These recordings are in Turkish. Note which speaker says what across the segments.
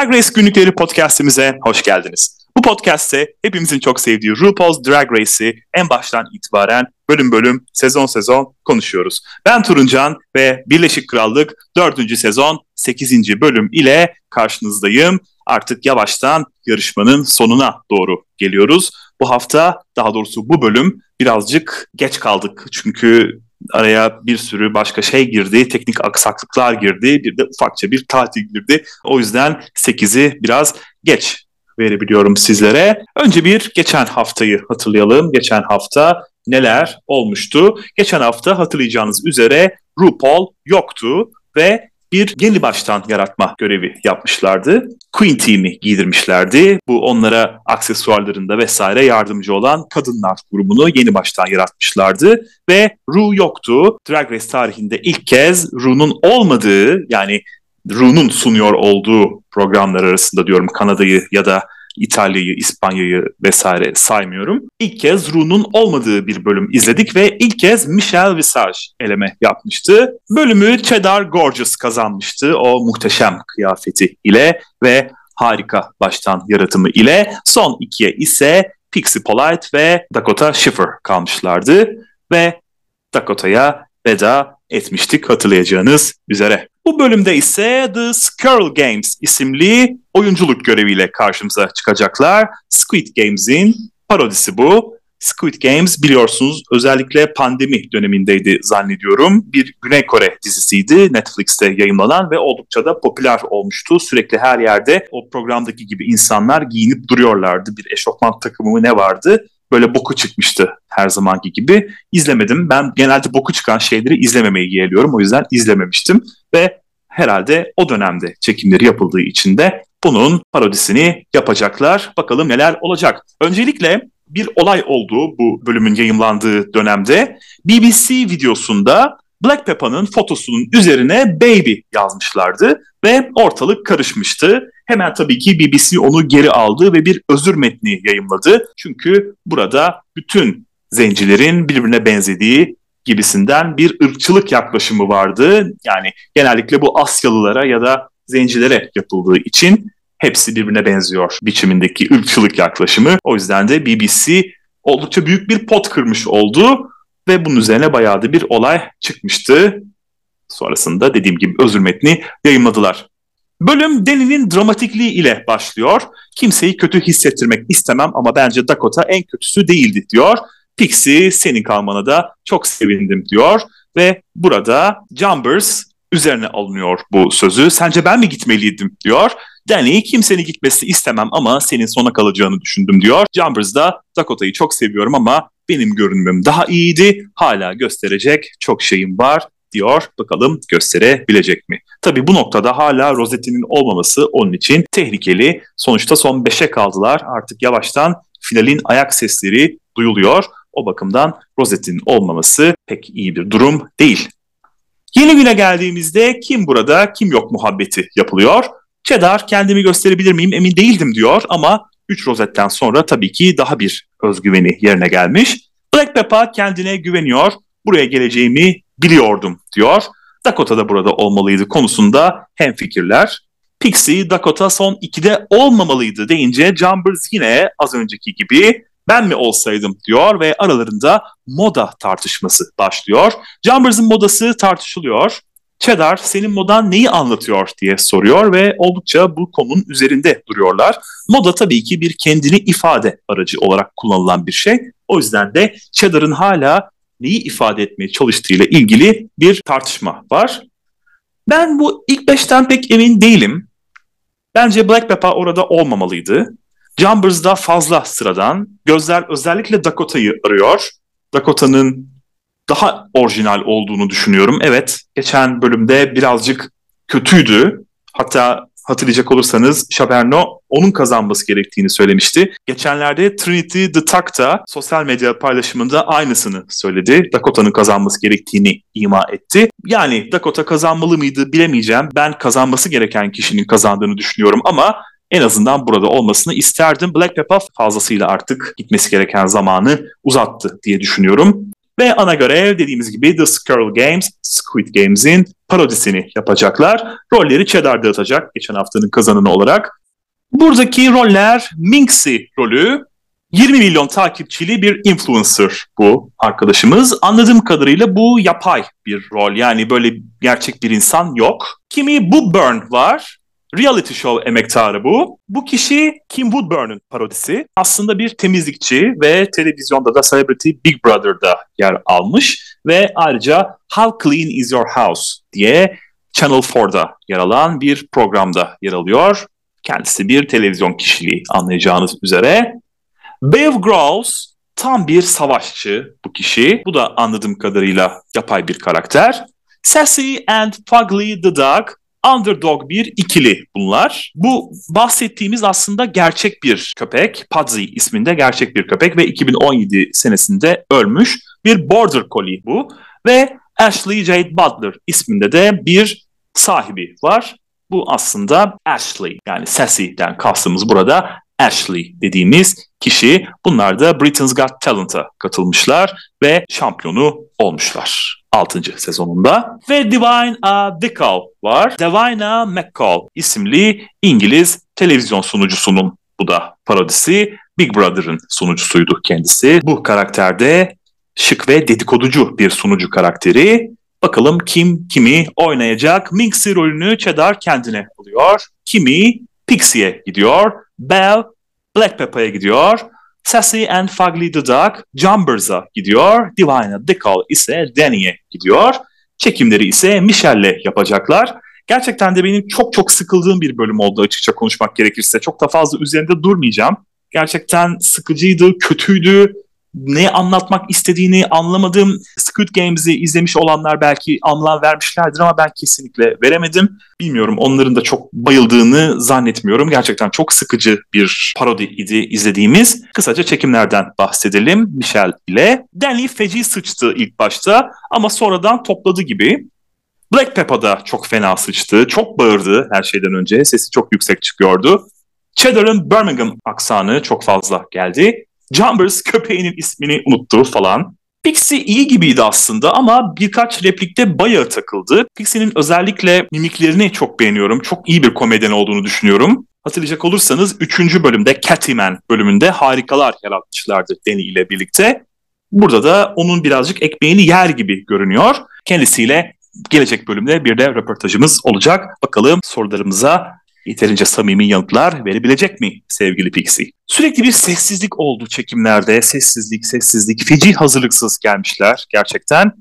Speaker 1: Drag Race günlükleri podcastimize hoş geldiniz. Bu podcast'te hepimizin çok sevdiği RuPaul's Drag Race'i en baştan itibaren bölüm bölüm, sezon sezon konuşuyoruz. Ben Turuncan ve Birleşik Krallık 4. sezon 8. bölüm ile karşınızdayım. Artık yavaştan yarışmanın sonuna doğru geliyoruz. Bu hafta daha doğrusu bu bölüm birazcık geç kaldık. Çünkü araya bir sürü başka şey girdi, teknik aksaklıklar girdi, bir de ufakça bir tatil girdi. O yüzden 8'i biraz geç verebiliyorum sizlere. Önce bir geçen haftayı hatırlayalım. Geçen hafta neler olmuştu? Geçen hafta hatırlayacağınız üzere RuPaul yoktu ve bir yeni baştan yaratma görevi yapmışlardı. Queen Team'i giydirmişlerdi. Bu onlara aksesuarlarında vesaire yardımcı olan kadınlar grubunu yeni baştan yaratmışlardı. Ve Ru yoktu. Drag Race tarihinde ilk kez Ru'nun olmadığı yani Ru'nun sunuyor olduğu programlar arasında diyorum Kanada'yı ya da İtalya'yı, İspanya'yı vesaire saymıyorum. İlk kez Ru'nun olmadığı bir bölüm izledik ve ilk kez Michelle Visage eleme yapmıştı. Bölümü Cheddar Gorgeous kazanmıştı o muhteşem kıyafeti ile ve harika baştan yaratımı ile. Son ikiye ise Pixie Polite ve Dakota Schiffer kalmışlardı ve Dakota'ya veda etmiştik hatırlayacağınız üzere. Bu bölümde ise The Skirl Games isimli oyunculuk göreviyle karşımıza çıkacaklar. Squid Games'in parodisi bu. Squid Games biliyorsunuz özellikle pandemi dönemindeydi zannediyorum. Bir Güney Kore dizisiydi Netflix'te yayınlanan ve oldukça da popüler olmuştu. Sürekli her yerde o programdaki gibi insanlar giyinip duruyorlardı. Bir eşofman takımı mı ne vardı? Böyle boku çıkmıştı her zamanki gibi. İzlemedim. Ben genelde boku çıkan şeyleri izlememeyi yeğliyorum. O yüzden izlememiştim. Ve herhalde o dönemde çekimleri yapıldığı için de bunun parodisini yapacaklar. Bakalım neler olacak. Öncelikle bir olay oldu bu bölümün yayımlandığı dönemde. BBC videosunda Black Peppa'nın fotosunun üzerine baby yazmışlardı ve ortalık karışmıştı. Hemen tabii ki BBC onu geri aldı ve bir özür metni yayımladı. Çünkü burada bütün zencilerin birbirine benzediği gibisinden bir ırkçılık yaklaşımı vardı. Yani genellikle bu Asyalılara ya da zencilere yapıldığı için hepsi birbirine benziyor biçimindeki ırkçılık yaklaşımı. O yüzden de BBC oldukça büyük bir pot kırmış oldu ve bunun üzerine bayağı da bir olay çıkmıştı. Sonrasında dediğim gibi özür metni yayınladılar. Bölüm Deni'nin dramatikliği ile başlıyor. Kimseyi kötü hissettirmek istemem ama bence Dakota en kötüsü değildi diyor. Pixie senin kalmana da çok sevindim diyor. Ve burada Jumbers üzerine alınıyor bu sözü. Sence ben mi gitmeliydim diyor. Danny kimsenin gitmesi istemem ama senin sona kalacağını düşündüm diyor. Jumbers da Dakota'yı çok seviyorum ama benim görünümüm daha iyiydi. Hala gösterecek çok şeyim var diyor. Bakalım gösterebilecek mi? Tabii bu noktada hala rozetinin olmaması onun için tehlikeli. Sonuçta son 5'e kaldılar. Artık yavaştan finalin ayak sesleri duyuluyor. O bakımdan rozetin olmaması pek iyi bir durum değil. Yeni güne geldiğimizde kim burada kim yok muhabbeti yapılıyor. Cheddar kendimi gösterebilir miyim emin değildim diyor ama 3 rozetten sonra tabii ki daha bir özgüveni yerine gelmiş. Black Peppa kendine güveniyor. Buraya geleceğimi biliyordum diyor. Dakota da burada olmalıydı konusunda hem fikirler. Pixie Dakota son 2'de olmamalıydı deyince Jumbers yine az önceki gibi ben mi olsaydım diyor ve aralarında moda tartışması başlıyor. Jumbers'ın modası tartışılıyor. Cheddar senin modan neyi anlatıyor diye soruyor ve oldukça bu konunun üzerinde duruyorlar. Moda tabii ki bir kendini ifade aracı olarak kullanılan bir şey. O yüzden de Cheddar'ın hala neyi ifade etmeye çalıştığıyla ilgili bir tartışma var. Ben bu ilk beşten pek emin değilim. Bence Black Peppa orada olmamalıydı. Jumbers da fazla sıradan. Gözler özellikle Dakota'yı arıyor. Dakota'nın daha orijinal olduğunu düşünüyorum. Evet, geçen bölümde birazcık kötüydü. Hatta hatırlayacak olursanız Chaberno onun kazanması gerektiğini söylemişti. Geçenlerde Trinity the Tuck da sosyal medya paylaşımında aynısını söyledi. Dakota'nın kazanması gerektiğini ima etti. Yani Dakota kazanmalı mıydı bilemeyeceğim. Ben kazanması gereken kişinin kazandığını düşünüyorum ama en azından burada olmasını isterdim. Black Peppa fazlasıyla artık gitmesi gereken zamanı uzattı diye düşünüyorum. Ve ana görev dediğimiz gibi The Squirrel Games, Squid Games'in parodisini yapacaklar. Rolleri Cheddar dağıtacak geçen haftanın kazananı olarak. Buradaki roller Minxie rolü 20 milyon takipçili bir influencer bu arkadaşımız. Anladığım kadarıyla bu yapay bir rol. Yani böyle gerçek bir insan yok. Kimi bu Burn var. Reality show emektarı bu. Bu kişi Kim Woodburn'un parodisi. Aslında bir temizlikçi ve televizyonda da Celebrity Big Brother'da yer almış. Ve ayrıca How Clean Is Your House diye Channel 4'da yer alan bir programda yer alıyor. Kendisi bir televizyon kişiliği anlayacağınız üzere. Bev Grylls tam bir savaşçı bu kişi. Bu da anladığım kadarıyla yapay bir karakter. Sassy and Fugly the Dog Underdog bir ikili bunlar. Bu bahsettiğimiz aslında gerçek bir köpek. Pudsey isminde gerçek bir köpek ve 2017 senesinde ölmüş bir Border Collie bu. Ve Ashley Jade Butler isminde de bir sahibi var. Bu aslında Ashley yani Sassy'den kastımız burada Ashley dediğimiz kişi. Bunlar da Britain's Got Talent'a katılmışlar ve şampiyonu olmuşlar. 6. sezonunda. Ve Divine A. Dickall var. Divina McCall isimli İngiliz televizyon sunucusunun bu da parodisi. Big Brother'ın sunucusuydu kendisi. Bu karakterde şık ve dedikoducu bir sunucu karakteri. Bakalım kim kimi oynayacak. Minxie rolünü Cheddar kendine alıyor. Kimi Pixie'ye gidiyor. Belle Black Pepper'ya gidiyor. Sassy and Fugly the Dog Jumbers'a gidiyor. Divina Decal ise Danny'e gidiyor. Çekimleri ise Michelle'le yapacaklar. Gerçekten de benim çok çok sıkıldığım bir bölüm oldu açıkça konuşmak gerekirse. Çok da fazla üzerinde durmayacağım. Gerçekten sıkıcıydı, kötüydü ne anlatmak istediğini anlamadığım Squid Games'i izlemiş olanlar belki anlam vermişlerdir ama ben kesinlikle veremedim. Bilmiyorum onların da çok bayıldığını zannetmiyorum. Gerçekten çok sıkıcı bir parodi idi izlediğimiz. Kısaca çekimlerden bahsedelim Michelle ile. Danny feci sıçtı ilk başta ama sonradan topladı gibi. Black Pepper da çok fena sıçtı. Çok bağırdı her şeyden önce. Sesi çok yüksek çıkıyordu. Cheddar'ın Birmingham aksanı çok fazla geldi. Jumbers köpeğinin ismini unuttu falan. Pixie iyi gibiydi aslında ama birkaç replikte bayağı takıldı. Pixie'nin özellikle mimiklerini çok beğeniyorum. Çok iyi bir komedyen olduğunu düşünüyorum. Hatırlayacak olursanız 3. bölümde Catman bölümünde harikalar yaratmışlardı Danny ile birlikte. Burada da onun birazcık ekmeğini yer gibi görünüyor. Kendisiyle gelecek bölümde bir de röportajımız olacak. Bakalım sorularımıza yeterince samimi yanıtlar verebilecek mi sevgili Pixie? Sürekli bir sessizlik oldu çekimlerde. Sessizlik, sessizlik. Feci hazırlıksız gelmişler gerçekten.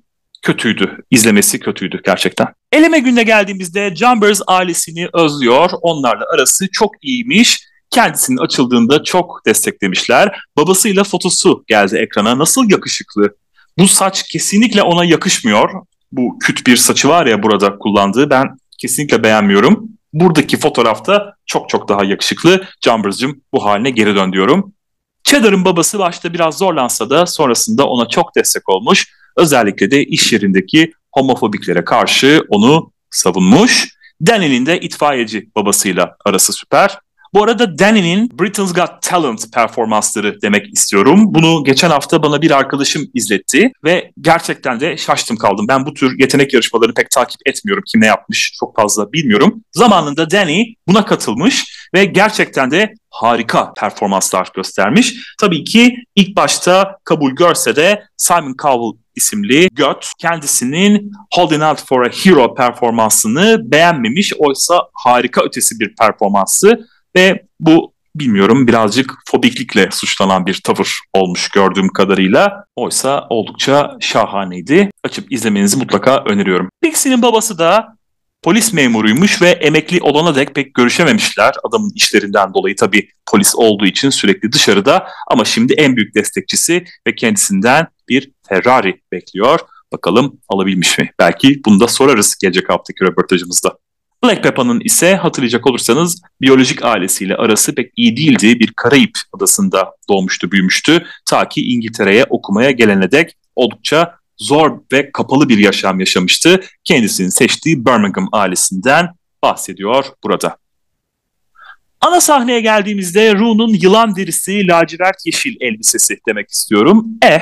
Speaker 1: Kötüydü. İzlemesi kötüydü gerçekten. Eleme gününe geldiğimizde Jumbers ailesini özlüyor. Onlarla arası çok iyiymiş. Kendisinin açıldığında çok desteklemişler. Babasıyla fotosu geldi ekrana. Nasıl yakışıklı. Bu saç kesinlikle ona yakışmıyor. Bu küt bir saçı var ya burada kullandığı. Ben kesinlikle beğenmiyorum buradaki fotoğrafta çok çok daha yakışıklı. Jumbers'cım bu haline geri dön diyorum. Cheddar'ın babası başta biraz zorlansa da sonrasında ona çok destek olmuş. Özellikle de iş yerindeki homofobiklere karşı onu savunmuş. Danny'nin de itfaiyeci babasıyla arası süper. Bu arada Danny'nin Britain's Got Talent performansları demek istiyorum. Bunu geçen hafta bana bir arkadaşım izletti ve gerçekten de şaştım kaldım. Ben bu tür yetenek yarışmalarını pek takip etmiyorum. Kim ne yapmış çok fazla bilmiyorum. Zamanında Danny buna katılmış ve gerçekten de harika performanslar göstermiş. Tabii ki ilk başta kabul görse de Simon Cowell isimli göt kendisinin Holding Out for a Hero performansını beğenmemiş. Oysa harika ötesi bir performansı ve bu bilmiyorum birazcık fobiklikle suçlanan bir tavır olmuş gördüğüm kadarıyla. Oysa oldukça şahaneydi. Açıp izlemenizi mutlaka öneriyorum. Pixie'nin babası da polis memuruymuş ve emekli olana dek pek görüşememişler. Adamın işlerinden dolayı tabii polis olduğu için sürekli dışarıda ama şimdi en büyük destekçisi ve kendisinden bir Ferrari bekliyor. Bakalım alabilmiş mi? Belki bunu da sorarız gelecek haftaki röportajımızda. Black Pepa'nın ise hatırlayacak olursanız biyolojik ailesiyle arası pek iyi değildi. Bir Karayip adasında doğmuştu, büyümüştü. Ta ki İngiltere'ye okumaya gelene dek oldukça zor ve kapalı bir yaşam yaşamıştı. Kendisinin seçtiği Birmingham ailesinden bahsediyor burada. Ana sahneye geldiğimizde Rune'un yılan derisi lacivert yeşil elbisesi demek istiyorum. Eh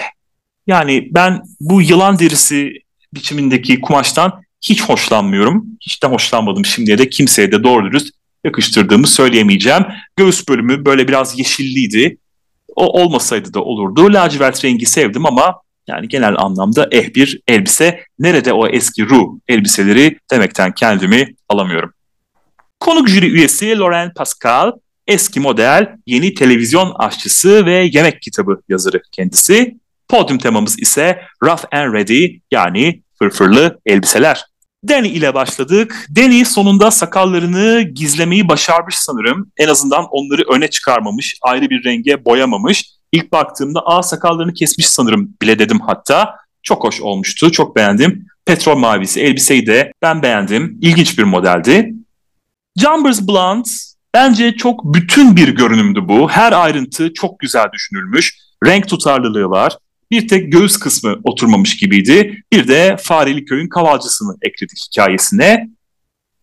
Speaker 1: Yani ben bu yılan derisi biçimindeki kumaştan hiç hoşlanmıyorum. Hiç de hoşlanmadım şimdiye de kimseye de doğru dürüst yakıştırdığımı söyleyemeyeceğim. Göğüs bölümü böyle biraz yeşilliydi. O olmasaydı da olurdu. Lacivert rengi sevdim ama yani genel anlamda eh bir elbise. Nerede o eski ruh elbiseleri demekten kendimi alamıyorum. Konuk jüri üyesi Lauren Pascal, eski model, yeni televizyon aşçısı ve yemek kitabı yazarı kendisi. Podyum temamız ise Rough and Ready yani fırfırlı elbiseler. Danny ile başladık. Danny sonunda sakallarını gizlemeyi başarmış sanırım. En azından onları öne çıkarmamış, ayrı bir renge boyamamış. İlk baktığımda a sakallarını kesmiş sanırım bile dedim hatta. Çok hoş olmuştu, çok beğendim. Petrol mavisi elbiseyi de ben beğendim. İlginç bir modeldi. Jumbers Blonde bence çok bütün bir görünümdü bu. Her ayrıntı çok güzel düşünülmüş. Renk tutarlılığı var. Bir tek göğüs kısmı oturmamış gibiydi. Bir de Fareli Köy'ün kavalcısını ekledik hikayesine.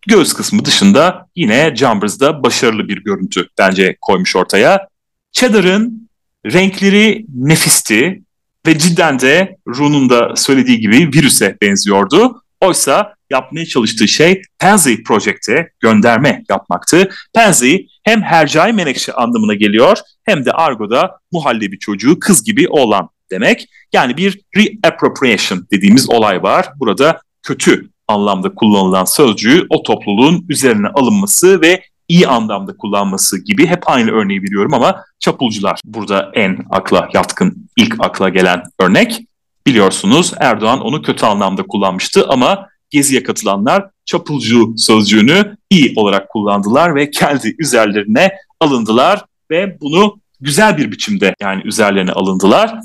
Speaker 1: Göğüs kısmı dışında yine Jumbers'da başarılı bir görüntü bence koymuş ortaya. Cheddar'ın renkleri nefisti ve cidden de Rune'un da söylediği gibi virüse benziyordu. Oysa yapmaya çalıştığı şey Pansy Project'e gönderme yapmaktı. Pansy hem hercai menekşe anlamına geliyor hem de argoda muhallebi çocuğu kız gibi olan demek. Yani bir reappropriation dediğimiz olay var. Burada kötü anlamda kullanılan sözcüğü o topluluğun üzerine alınması ve iyi anlamda kullanması gibi hep aynı örneği veriyorum ama çapulcular burada en akla yatkın, ilk akla gelen örnek. Biliyorsunuz Erdoğan onu kötü anlamda kullanmıştı ama Gezi'ye katılanlar çapulcu sözcüğünü iyi olarak kullandılar ve kendi üzerlerine alındılar ve bunu güzel bir biçimde yani üzerlerine alındılar.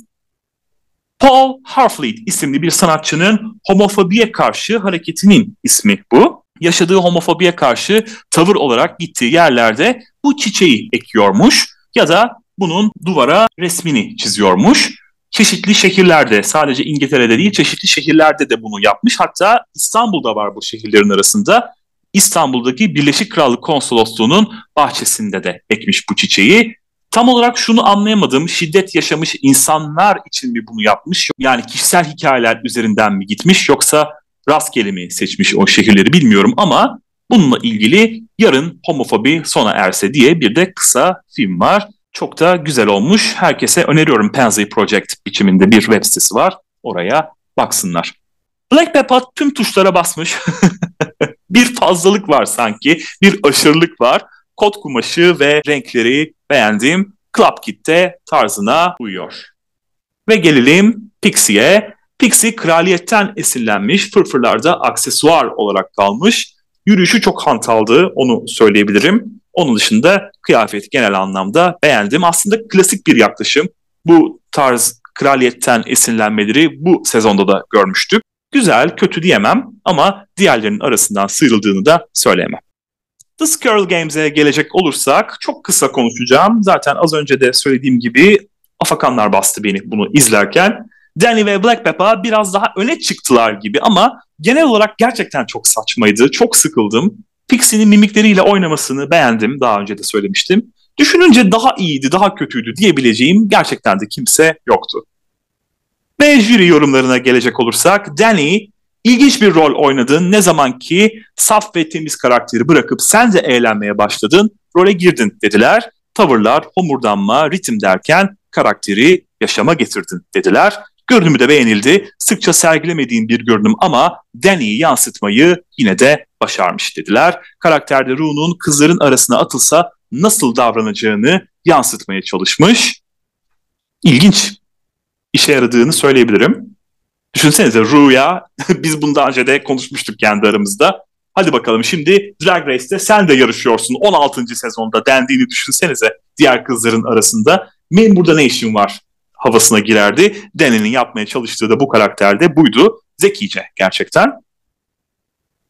Speaker 1: Paul Harfleet isimli bir sanatçının homofobiye karşı hareketinin ismi bu. Yaşadığı homofobiye karşı tavır olarak gittiği yerlerde bu çiçeği ekiyormuş ya da bunun duvara resmini çiziyormuş. Çeşitli şehirlerde sadece İngiltere'de değil çeşitli şehirlerde de bunu yapmış. Hatta İstanbul'da var bu şehirlerin arasında. İstanbul'daki Birleşik Krallık Konsolosluğu'nun bahçesinde de ekmiş bu çiçeği. Tam olarak şunu anlayamadım. Şiddet yaşamış insanlar için mi bunu yapmış? Yani kişisel hikayeler üzerinden mi gitmiş yoksa rastgele mi seçmiş o şehirleri bilmiyorum ama bununla ilgili yarın homofobi sona erse diye bir de kısa film var. Çok da güzel olmuş. Herkese öneriyorum Pansy Project biçiminde bir web sitesi var. Oraya baksınlar. Black Pepper tüm tuşlara basmış. bir fazlalık var sanki. Bir aşırılık var. Kot kumaşı ve renkleri beğendiğim Club Kit'te tarzına uyuyor. Ve gelelim Pixie'ye. Pixie kraliyetten esinlenmiş, fırfırlarda aksesuar olarak kalmış. Yürüyüşü çok hantaldı, onu söyleyebilirim. Onun dışında kıyafet genel anlamda beğendim. Aslında klasik bir yaklaşım. Bu tarz kraliyetten esinlenmeleri bu sezonda da görmüştük. Güzel, kötü diyemem ama diğerlerinin arasından sıyrıldığını da söyleyemem. The Skirl Games'e gelecek olursak çok kısa konuşacağım. Zaten az önce de söylediğim gibi afakanlar bastı beni bunu izlerken. Danny ve Black Peppa biraz daha öne çıktılar gibi ama genel olarak gerçekten çok saçmaydı. Çok sıkıldım. Pixie'nin mimikleriyle oynamasını beğendim. Daha önce de söylemiştim. Düşününce daha iyiydi, daha kötüydü diyebileceğim gerçekten de kimse yoktu. Ve jüri yorumlarına gelecek olursak Danny İlginç bir rol oynadın. Ne zaman ki saf ve temiz karakteri bırakıp sen de eğlenmeye başladın, role girdin dediler. Tavırlar, homurdanma, ritim derken karakteri yaşama getirdin dediler. Görünümü de beğenildi. Sıkça sergilemediğin bir görünüm ama Danny'yi yansıtmayı yine de başarmış dediler. Karakterde Rune'un kızların arasına atılsa nasıl davranacağını yansıtmaya çalışmış. İlginç. işe yaradığını söyleyebilirim. Düşünsenize Ru'ya biz bunu daha önce de konuşmuştuk kendi aramızda. Hadi bakalım şimdi Drag Race'te sen de yarışıyorsun 16. sezonda dendiğini düşünsenize diğer kızların arasında. Benim burada ne işim var havasına girerdi. Danny'nin yapmaya çalıştığı da bu karakterde buydu. Zekice gerçekten.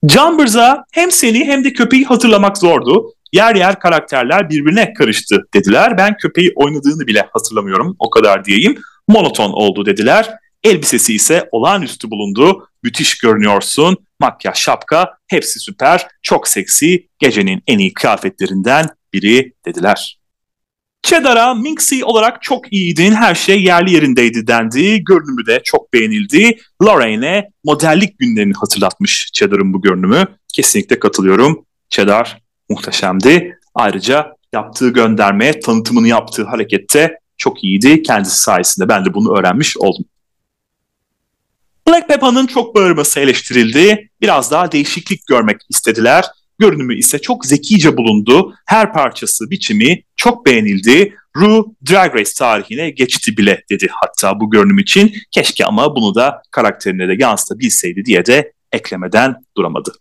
Speaker 1: Jumbers'a hem seni hem de köpeği hatırlamak zordu. Yer yer karakterler birbirine karıştı dediler. Ben köpeği oynadığını bile hatırlamıyorum o kadar diyeyim. Monoton oldu dediler. Elbisesi ise olağanüstü bulundu. Müthiş görünüyorsun. Makyaj, şapka hepsi süper. Çok seksi. Gecenin en iyi kıyafetlerinden biri dediler. Cheddar'a Minxie olarak çok iyiydin, her şey yerli yerindeydi dendi. Görünümü de çok beğenildi. Lorraine'e modellik günlerini hatırlatmış Cheddar'ın bu görünümü. Kesinlikle katılıyorum. Cheddar muhteşemdi. Ayrıca yaptığı gönderme, tanıtımını yaptığı harekette çok iyiydi. Kendisi sayesinde ben de bunu öğrenmiş oldum. Black Peppa'nın çok bağırması eleştirildi. Biraz daha değişiklik görmek istediler. Görünümü ise çok zekice bulundu. Her parçası, biçimi çok beğenildi. Ru Drag Race tarihine geçti bile dedi hatta bu görünüm için. Keşke ama bunu da karakterine de yansıtabilseydi diye de eklemeden duramadı.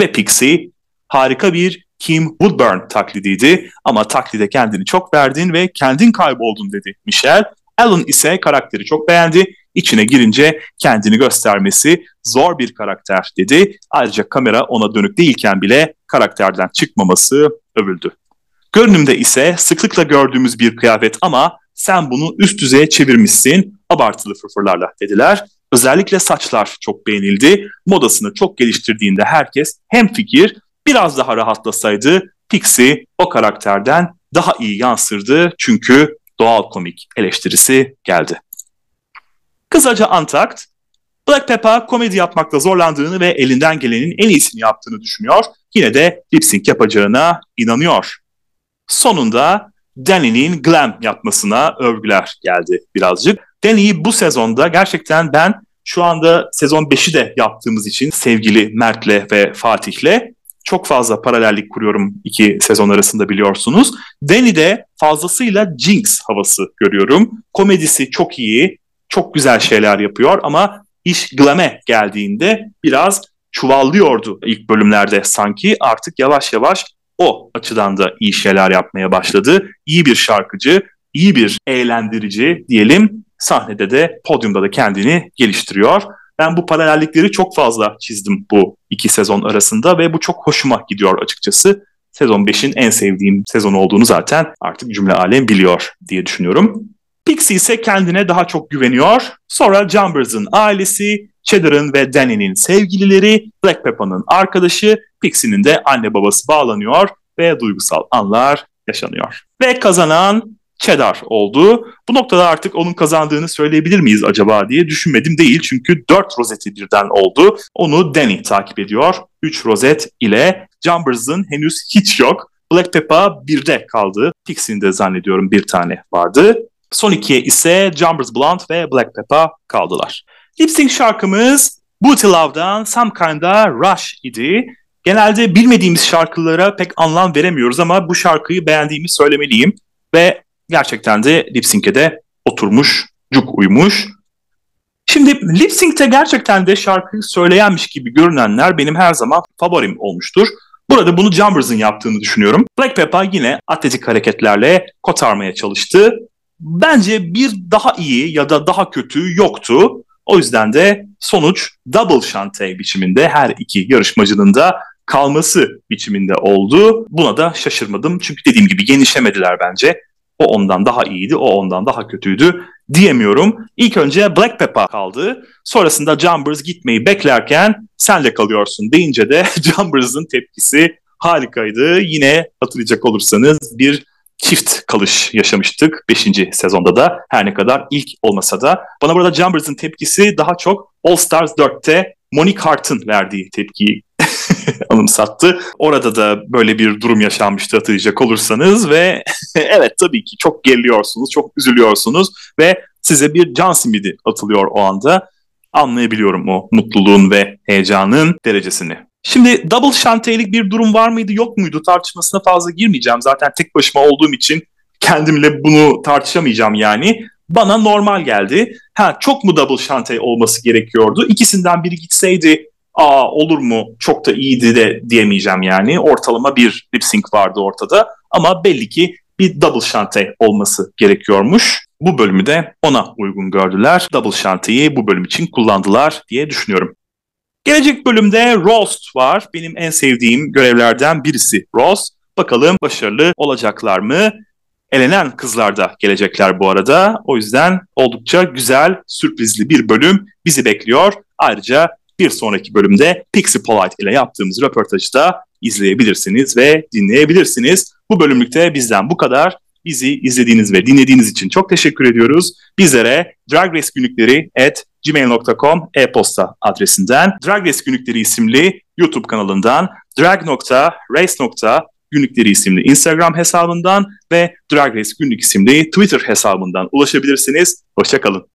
Speaker 1: Ve Pixie harika bir Kim Woodburn taklidiydi ama taklide kendini çok verdin ve kendin kayboldun dedi Michelle. Alan ise karakteri çok beğendi. İçine girince kendini göstermesi zor bir karakter dedi. Ayrıca kamera ona dönük değilken bile karakterden çıkmaması övüldü. Görünümde ise sıklıkla gördüğümüz bir kıyafet ama sen bunu üst düzeye çevirmişsin abartılı fırfırlarla dediler. Özellikle saçlar çok beğenildi. Modasını çok geliştirdiğinde herkes hem fikir biraz daha rahatlasaydı Pixie o karakterden daha iyi yansırdı çünkü doğal komik eleştirisi geldi. Kısaca Antakt, Black Peppa komedi yapmakta zorlandığını ve elinden gelenin en iyisini yaptığını düşünüyor. Yine de lip sync yapacağına inanıyor. Sonunda Danny'nin glam yapmasına övgüler geldi birazcık. Danny'yi bu sezonda gerçekten ben şu anda sezon 5'i de yaptığımız için sevgili Mert'le ve Fatih'le çok fazla paralellik kuruyorum iki sezon arasında biliyorsunuz. Danny'de fazlasıyla Jinx havası görüyorum. Komedisi çok iyi, çok güzel şeyler yapıyor ama iş glame geldiğinde biraz çuvallıyordu ilk bölümlerde sanki. Artık yavaş yavaş o açıdan da iyi şeyler yapmaya başladı. İyi bir şarkıcı, iyi bir eğlendirici diyelim. Sahnede de, podyumda da kendini geliştiriyor. Ben bu paralellikleri çok fazla çizdim bu iki sezon arasında ve bu çok hoşuma gidiyor açıkçası. Sezon 5'in en sevdiğim sezon olduğunu zaten artık cümle alem biliyor diye düşünüyorum. Pixie ise kendine daha çok güveniyor. Sonra Jumbers'ın ailesi, Cheddar'ın ve Danny'nin sevgilileri, Black Peppa'nın arkadaşı, Pixie'nin de anne babası bağlanıyor ve duygusal anlar yaşanıyor. Ve kazanan Cheddar oldu. Bu noktada artık onun kazandığını söyleyebilir miyiz acaba diye düşünmedim değil. Çünkü 4 rozeti birden oldu. Onu Danny takip ediyor. 3 rozet ile Jumbers'ın henüz hiç yok. Black Peppa birde kaldı. Pixie'nin de zannediyorum bir tane vardı. Son ikiye ise Jumbers Blonde ve Black Peppa kaldılar. Lip Sync şarkımız Booty Love'dan Some Kinda Rush idi. Genelde bilmediğimiz şarkılara pek anlam veremiyoruz ama bu şarkıyı beğendiğimi söylemeliyim. Ve gerçekten de lip sync'e de oturmuş, cuk uymuş. Şimdi lip sync'te gerçekten de şarkıyı söyleyenmiş gibi görünenler benim her zaman favorim olmuştur. Burada bunu Jumbers'ın yaptığını düşünüyorum. Black Peppa yine atletik hareketlerle kotarmaya çalıştı. Bence bir daha iyi ya da daha kötü yoktu. O yüzden de sonuç double shante biçiminde her iki yarışmacının da kalması biçiminde oldu. Buna da şaşırmadım çünkü dediğim gibi genişlemediler bence. O ondan daha iyiydi, o ondan daha kötüydü diyemiyorum. İlk önce Black Peppa kaldı. Sonrasında Jumbers gitmeyi beklerken sen de kalıyorsun deyince de Jumbers'ın tepkisi harikaydı. Yine hatırlayacak olursanız bir çift kalış yaşamıştık 5. sezonda da her ne kadar ilk olmasa da. Bana burada Jumbers'ın tepkisi daha çok All Stars 4'te Monique Hart'ın verdiği tepkiyi anımsattı. Orada da böyle bir durum yaşanmıştı hatırlayacak olursanız ve evet tabii ki çok geriliyorsunuz, çok üzülüyorsunuz ve size bir can simidi atılıyor o anda. Anlayabiliyorum o mutluluğun ve heyecanın derecesini. Şimdi double şantelik bir durum var mıydı yok muydu tartışmasına fazla girmeyeceğim. Zaten tek başıma olduğum için kendimle bunu tartışamayacağım yani. Bana normal geldi. Ha çok mu double şante olması gerekiyordu? İkisinden biri gitseydi aa olur mu çok da iyiydi de diyemeyeceğim yani. Ortalama bir lip sync vardı ortada ama belli ki bir double şante olması gerekiyormuş. Bu bölümü de ona uygun gördüler. Double şanteyi bu bölüm için kullandılar diye düşünüyorum. Gelecek bölümde Roast var. Benim en sevdiğim görevlerden birisi Roast. Bakalım başarılı olacaklar mı? Elenen kızlar da gelecekler bu arada. O yüzden oldukça güzel, sürprizli bir bölüm bizi bekliyor. Ayrıca bir sonraki bölümde Pixie Polite ile yaptığımız röportajı da izleyebilirsiniz ve dinleyebilirsiniz. Bu bölümlükte bizden bu kadar. Bizi izlediğiniz ve dinlediğiniz için çok teşekkür ediyoruz. Bizlere Drag Race günlükleri at gmail.com e-posta adresinden, Drag Race günlükleri isimli YouTube kanalından, drag.race. günlükleri isimli Instagram hesabından ve Drag Race günlük isimli Twitter hesabından ulaşabilirsiniz. Hoşçakalın.